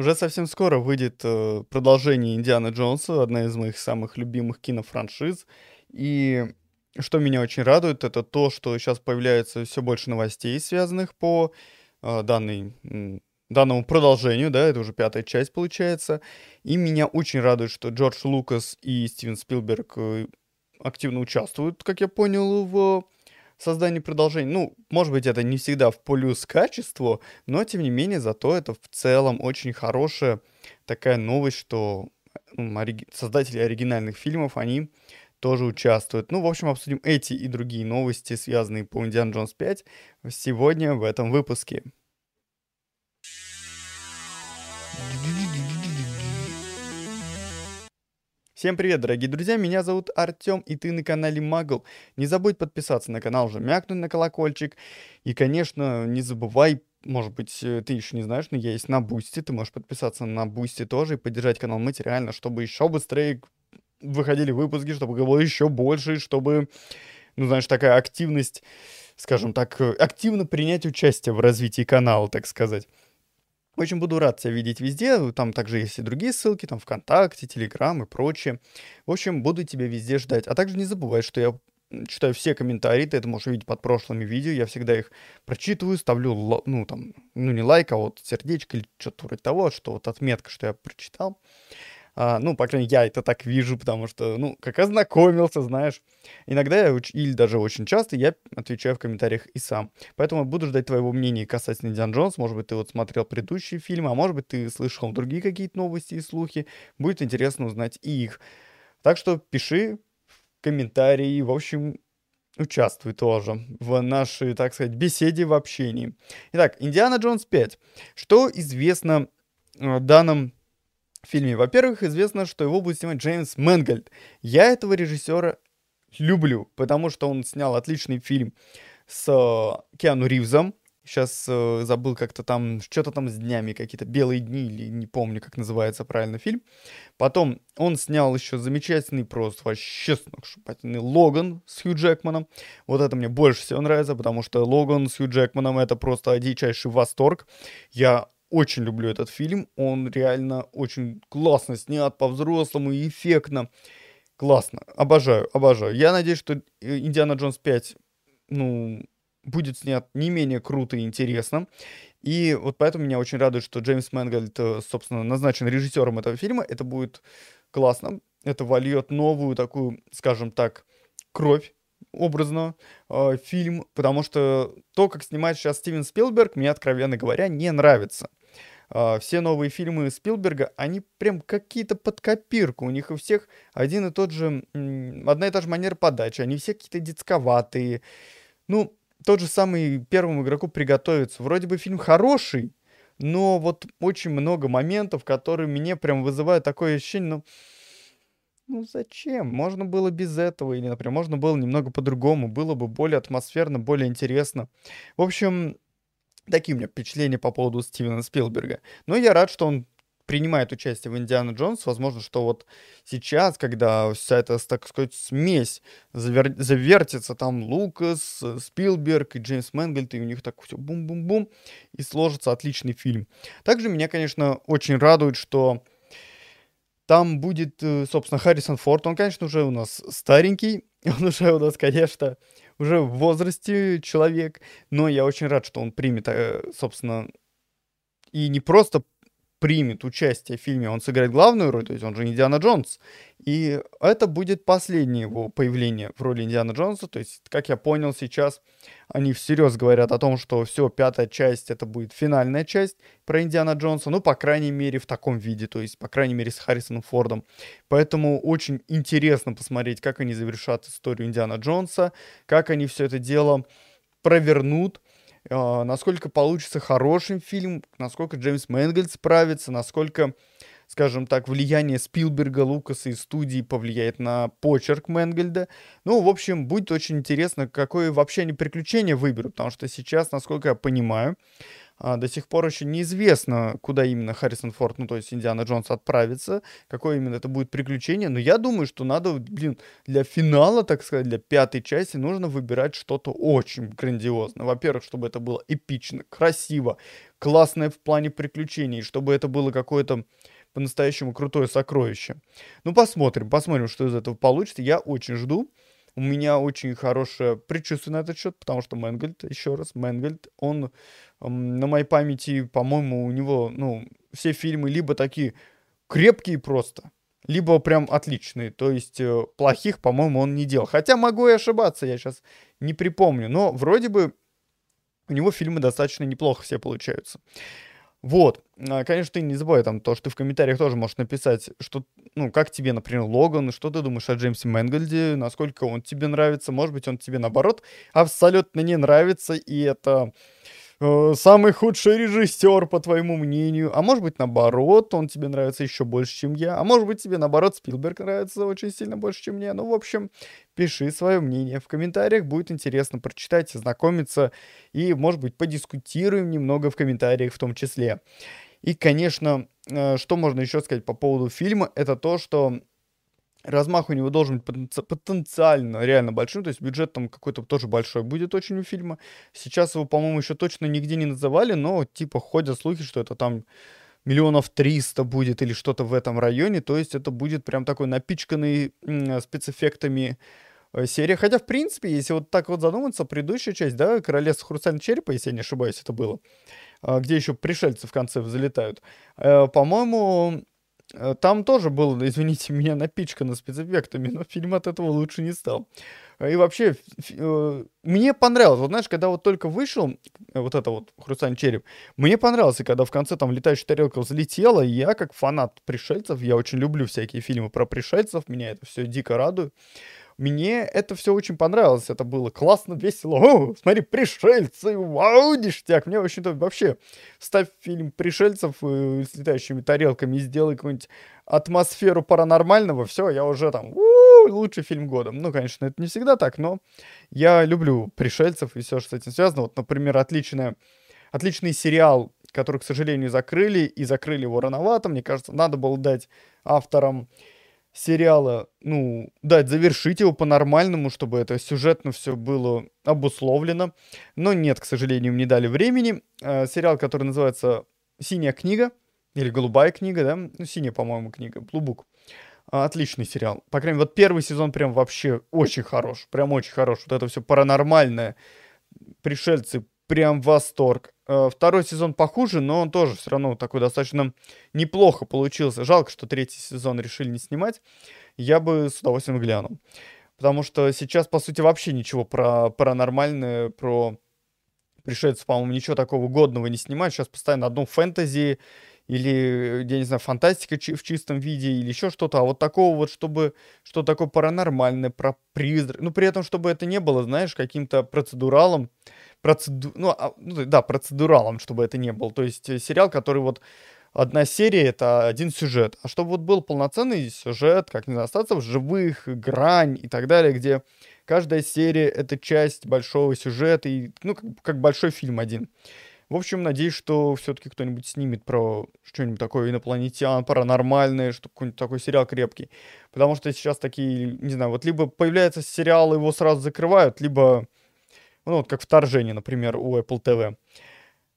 Уже совсем скоро выйдет э, продолжение Индианы Джонса, одна из моих самых любимых кинофраншиз. И что меня очень радует, это то, что сейчас появляется все больше новостей, связанных по э, данной, данному продолжению, да, это уже пятая часть получается. И меня очень радует, что Джордж Лукас и Стивен Спилберг э, активно участвуют, как я понял, в создании продолжения. Ну, может быть, это не всегда в плюс качеству, но, тем не менее, зато это в целом очень хорошая такая новость, что создатели оригинальных фильмов, они тоже участвуют. Ну, в общем, обсудим эти и другие новости, связанные по Индиан Джонс 5, сегодня в этом выпуске. Всем привет, дорогие друзья, меня зовут Артем, и ты на канале Магл. Не забудь подписаться на канал, уже мякнуть на колокольчик. И, конечно, не забывай, может быть, э, ты еще не знаешь, но я есть на Boosty, ты можешь подписаться на Boosty тоже и поддержать канал материально, чтобы еще быстрее выходили выпуски, чтобы было еще больше, чтобы, ну, знаешь, такая активность, скажем так, э, активно принять участие в развитии канала, так сказать. Очень буду рад тебя видеть везде. Там также есть и другие ссылки, там ВКонтакте, Телеграм и прочее. В общем, буду тебя везде ждать. А также не забывай, что я читаю все комментарии, ты это можешь видеть под прошлыми видео, я всегда их прочитываю, ставлю, ну, там, ну, не лайк, а вот сердечко или что-то вроде того, что вот отметка, что я прочитал. А, ну, по крайней мере, я это так вижу, потому что, ну, как ознакомился, знаешь. Иногда я, или даже очень часто, я отвечаю в комментариях и сам. Поэтому буду ждать твоего мнения касательно Диан Джонс. Может быть, ты вот смотрел предыдущие фильмы, а может быть, ты слышал другие какие-то новости и слухи. Будет интересно узнать и их. Так что пиши комментарии, в общем, участвуй тоже в нашей, так сказать, беседе в общении. Итак, Индиана Джонс 5. Что известно о данном фильме. Во-первых, известно, что его будет снимать Джеймс Мэнгольд. Я этого режиссера люблю, потому что он снял отличный фильм с э, Киану Ривзом. Сейчас э, забыл как-то там, что-то там с днями, какие-то белые дни, или не помню, как называется правильно фильм. Потом он снял еще замечательный просто вообще сногсшибательный Логан с Хью Джекманом. Вот это мне больше всего нравится, потому что Логан с Хью Джекманом это просто дичайший восторг. Я очень люблю этот фильм. Он реально очень классно снят, по-взрослому и эффектно. Классно. Обожаю, обожаю. Я надеюсь, что э, Индиана Джонс 5, ну, будет снят не менее круто и интересно. И вот поэтому меня очень радует, что Джеймс Мэнгольд, э, собственно, назначен режиссером этого фильма. Это будет классно. Это вольет новую такую, скажем так, кровь образно э, фильм, потому что то, как снимает сейчас Стивен Спилберг, мне, откровенно говоря, не нравится. Uh, все новые фильмы Спилберга, они прям какие-то под копирку. У них у всех один и тот же, одна и та же манера подачи. Они все какие-то детсковатые. Ну, тот же самый первому игроку приготовиться. Вроде бы фильм хороший, но вот очень много моментов, которые мне прям вызывают такое ощущение, ну, ну зачем? Можно было без этого, или, например, можно было немного по-другому, было бы более атмосферно, более интересно. В общем, Такие у меня впечатления по поводу Стивена Спилберга. Но я рад, что он принимает участие в Индиана Джонс. Возможно, что вот сейчас, когда вся эта, так сказать, смесь завер... завертится, там Лукас, Спилберг и Джеймс Мэнгольд, и у них так все бум-бум-бум, и сложится отличный фильм. Также меня, конечно, очень радует, что там будет, э, собственно, Харрисон Форд. Он, конечно, уже у нас старенький. Он уже у нас, конечно, уже в возрасте человек. Но я очень рад, что он примет, э, собственно, и не просто примет участие в фильме, он сыграет главную роль, то есть он же Индиана Джонс. И это будет последнее его появление в роли Индиана Джонса. То есть, как я понял сейчас, они всерьез говорят о том, что все, пятая часть это будет финальная часть про Индиана Джонса. Ну, по крайней мере, в таком виде, то есть, по крайней мере, с Харрисоном Фордом. Поэтому очень интересно посмотреть, как они завершат историю Индиана Джонса, как они все это дело провернут насколько получится хорошим фильм, насколько Джеймс Мэнгольд справится, насколько, скажем так, влияние Спилберга, Лукаса и студии повлияет на почерк Мэнгольда. Ну, в общем, будет очень интересно, какое вообще они приключение выберут, потому что сейчас, насколько я понимаю, А, до сих пор еще неизвестно, куда именно Харрисон Форд, ну, то есть Индиана Джонс отправится, какое именно это будет приключение. Но я думаю, что надо, блин, для финала, так сказать, для пятой части нужно выбирать что-то очень грандиозное. Во-первых, чтобы это было эпично, красиво, классное в плане приключений, чтобы это было какое-то по-настоящему крутое сокровище. Ну, посмотрим, посмотрим, что из этого получится. Я очень жду. У меня очень хорошее предчувствие на этот счет, потому что Мэнгольд, еще раз, Мэнгольд, он на моей памяти, по-моему, у него, ну, все фильмы либо такие крепкие просто, либо прям отличные. То есть э, плохих, по-моему, он не делал. Хотя могу и ошибаться, я сейчас не припомню. Но вроде бы у него фильмы достаточно неплохо все получаются. Вот, а, конечно, ты не забывай там то, что ты в комментариях тоже можешь написать, что, ну, как тебе, например, Логан, что ты думаешь о Джеймсе Мэнгольде, насколько он тебе нравится, может быть, он тебе, наоборот, абсолютно не нравится, и это самый худший режиссер, по твоему мнению. А может быть, наоборот, он тебе нравится еще больше, чем я. А может быть, тебе, наоборот, Спилберг нравится очень сильно больше, чем мне. Ну, в общем, пиши свое мнение в комментариях. Будет интересно прочитать, ознакомиться. И, может быть, подискутируем немного в комментариях в том числе. И, конечно, э, что можно еще сказать по поводу фильма, это то, что размах у него должен быть потенциально реально большим, то есть бюджет там какой-то тоже большой будет очень у фильма. Сейчас его, по-моему, еще точно нигде не называли, но типа ходят слухи, что это там миллионов триста будет или что-то в этом районе, то есть это будет прям такой напичканный спецэффектами э, серия. Хотя, в принципе, если вот так вот задуматься, предыдущая часть, да, Королевство Хрустального Черепа, если я не ошибаюсь, это было, а, где еще пришельцы в конце залетают, э, по-моему, там тоже был, извините меня, напичкано спецэффектами, но фильм от этого лучше не стал. И вообще, э, мне понравилось, вот знаешь, когда вот только вышел э, вот это вот «Хрустальный череп», мне понравился, когда в конце там летающая тарелка взлетела, я как фанат пришельцев, я очень люблю всякие фильмы про пришельцев, меня это все дико радует. Мне это все очень понравилось. Это было классно, весело. О, смотри, пришельцы, вау, ништяк. Мне, в общем-то, вообще ставь фильм пришельцев э, с летающими тарелками и сделай какую-нибудь атмосферу паранормального. Все, я уже там, у лучший фильм года. Ну, конечно, это не всегда так, но я люблю пришельцев и все, что с этим связано. Вот, например, отличная, отличный сериал, который, к сожалению, закрыли, и закрыли его рановато. Мне кажется, надо было дать авторам сериала, ну, дать завершить его по-нормальному, чтобы это сюжетно все было обусловлено. Но нет, к сожалению, не дали времени. Э, сериал, который называется «Синяя книга», или «Голубая книга», да? Ну, синяя, по-моему, книга, «Блубук». Отличный сериал. По крайней мере, вот первый сезон прям вообще очень хорош. Прям очень хорош. Вот это все паранормальное. Пришельцы прям восторг. Э, второй сезон похуже, но он тоже все равно такой достаточно неплохо получился. Жалко, что третий сезон решили не снимать. Я бы с удовольствием глянул. Потому что сейчас, по сути, вообще ничего про паранормальное, про пришельцев, по-моему, ничего такого годного не снимают. Сейчас постоянно одну фэнтези или, я не знаю, фантастика в чистом виде или еще что-то. А вот такого вот, чтобы что такое паранормальное, про призрак. Ну, при этом, чтобы это не было, знаешь, каким-то процедуралом, процеду... ну, а, ну, да, процедуралом, чтобы это не было. То есть э, сериал, который вот одна серия это один сюжет. А чтобы вот был полноценный сюжет, как не знаю, остаться в живых, грань и так далее, где каждая серия это часть большого сюжета и, ну, как, большой фильм один. В общем, надеюсь, что все-таки кто-нибудь снимет про что-нибудь такое инопланетян, паранормальное, что какой-нибудь такой сериал крепкий. Потому что сейчас такие, не знаю, вот либо появляется сериал, его сразу закрывают, либо ну, вот как вторжение, например, у Apple TV.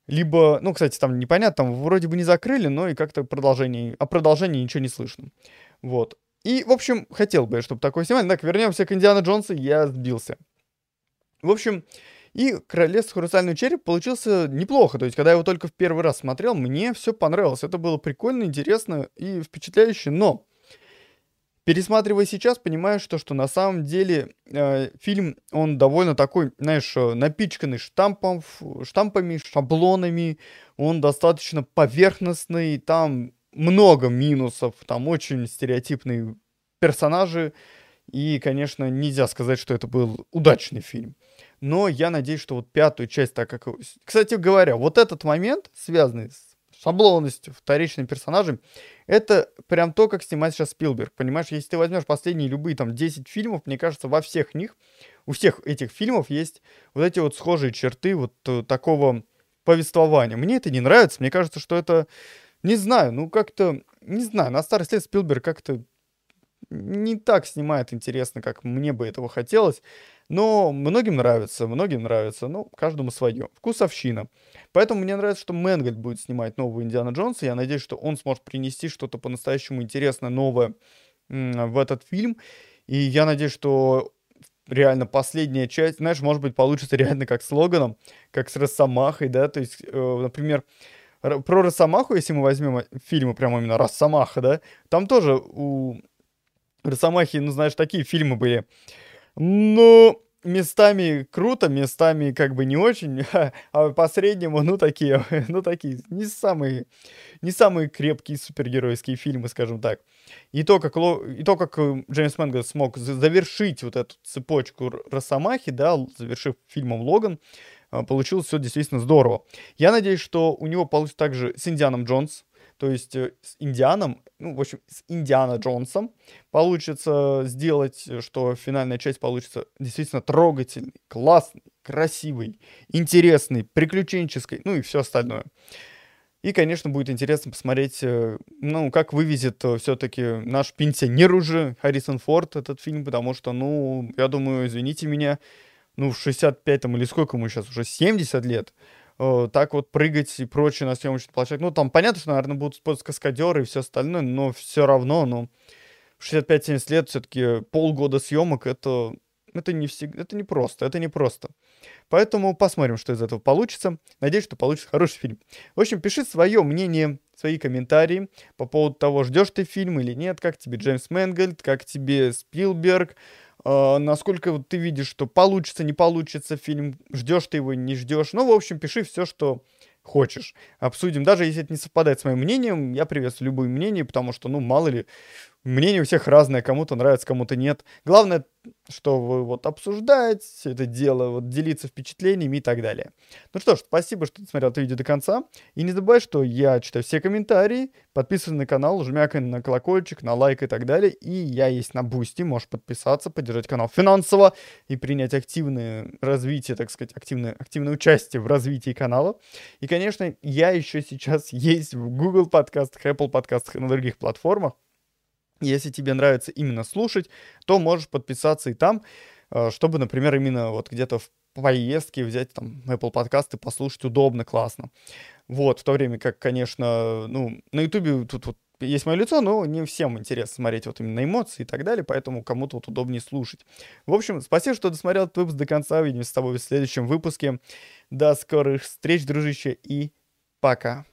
Либо, ну, кстати, там непонятно, там вроде бы не закрыли, но и как-то продолжение, о продолжении ничего не слышно. Вот. И, в общем, хотел бы, чтобы такое снимали. Так, вернемся к Индиана Джонсу, я сбился. В общем, и «Королевство хрустальный череп» получился неплохо. То есть, когда я его только в первый раз смотрел, мне все понравилось. Это было прикольно, интересно и впечатляюще. Но пересматривая сейчас, понимаю, что, что на самом деле э, фильм, он довольно такой, знаешь, э, напичканный штампом, штампами, шаблонами, он достаточно поверхностный, там много минусов, там очень стереотипные персонажи, и, конечно, нельзя сказать, что это был удачный фильм. Но я надеюсь, что вот пятую часть, так как... Кстати говоря, вот этот момент, связанный с шаблонностью, вторичным персонажем, это прям то, как снимает сейчас Спилберг. Понимаешь, если ты возьмешь последние любые там 10 фильмов, мне кажется, во всех них, у всех этих фильмов есть вот эти вот схожие черты вот э, такого повествования. Мне это не нравится, мне кажется, что это, не знаю, ну как-то, не знаю, на старость лет Спилберг как-то не так снимает интересно, как мне бы этого хотелось. Но многим нравится, многим нравится, ну, каждому свое. Вкусовщина. Поэтому мне нравится, что Мэнгольд будет снимать нового Индиана Джонса. Я надеюсь, что он сможет принести что-то по-настоящему интересное, новое в этот фильм. И я надеюсь, что реально последняя часть, знаешь, может быть, получится реально как с Логаном, как с Росомахой, да, то есть, э, например, про Росомаху, если мы возьмем э, фильмы прямо именно Росомаха, да, там тоже у Росомахи, ну, знаешь, такие фильмы были, ну, местами круто, местами как бы не очень, а по среднему, ну, такие, ну, такие, не самые, не самые крепкие супергеройские фильмы, скажем так. И то, как, и то, как Джеймс Мэнго смог завершить вот эту цепочку Росомахи, да, завершив фильмом «Логан», э, получилось все действительно здорово. Я надеюсь, что у него получится также с Индианом Джонс, то есть э, с Индианом, ну, в общем, с Индиана Джонсом получится сделать, что финальная часть получится действительно трогательной, классной, красивой, интересной, приключенческой, ну и все остальное. И, конечно, будет интересно посмотреть, э, ну, как вывезет э, все-таки наш пенсионер уже, Харрисон Форд, этот фильм, потому что, ну, я думаю, извините меня, ну, в 65 там или сколько ему сейчас, уже 70 лет, э, так вот прыгать и прочее на съемочной площадке. Ну, там понятно, что, наверное, будут каскадеры и все остальное, но все равно, ну, в 65-70 лет все-таки полгода съемок, это, это не всегда, это не просто, это не просто. Поэтому посмотрим, что из этого получится. Надеюсь, что получится хороший фильм. В общем, пиши свое мнение, свои комментарии по поводу того, ждешь ты фильм или нет, как тебе Джеймс Мэнгольд, как тебе Спилберг, э, насколько ты видишь, что получится, не получится фильм, ждешь ты его, не ждешь. Ну, в общем, пиши все, что хочешь. Обсудим. Даже если это не совпадает с моим мнением, я приветствую любые мнения, потому что, ну, мало ли, мнение у всех разное, кому-то нравится, кому-то нет. Главное, что вы вот обсуждаете все это дело, вот делиться впечатлениями и так далее. Ну что ж, спасибо, что ты смотрел это видео до конца. И не забывай, что я читаю все комментарии, подписывайся на канал, жмякай на колокольчик, на лайк и так далее. И я есть на Бусти, можешь подписаться, поддержать канал финансово и принять активное развитие, так сказать, активное, активное участие в развитии канала. И, конечно, я еще сейчас есть в Google подкастах, Apple подкастах и на других платформах. Если тебе нравится именно слушать, то можешь подписаться и там, э, чтобы, например, именно вот где-то в поездке взять там Apple подкасты, послушать удобно, классно. Вот, в то время как, конечно, ну, на YouTube тут вот есть мое лицо, но не всем интересно смотреть вот именно эмоции и так далее, поэтому кому-то вот удобнее слушать. В общем, спасибо, что досмотрел этот выпуск до конца. Увидимся с тобой в следующем выпуске. До скорых встреч, дружище, и пока.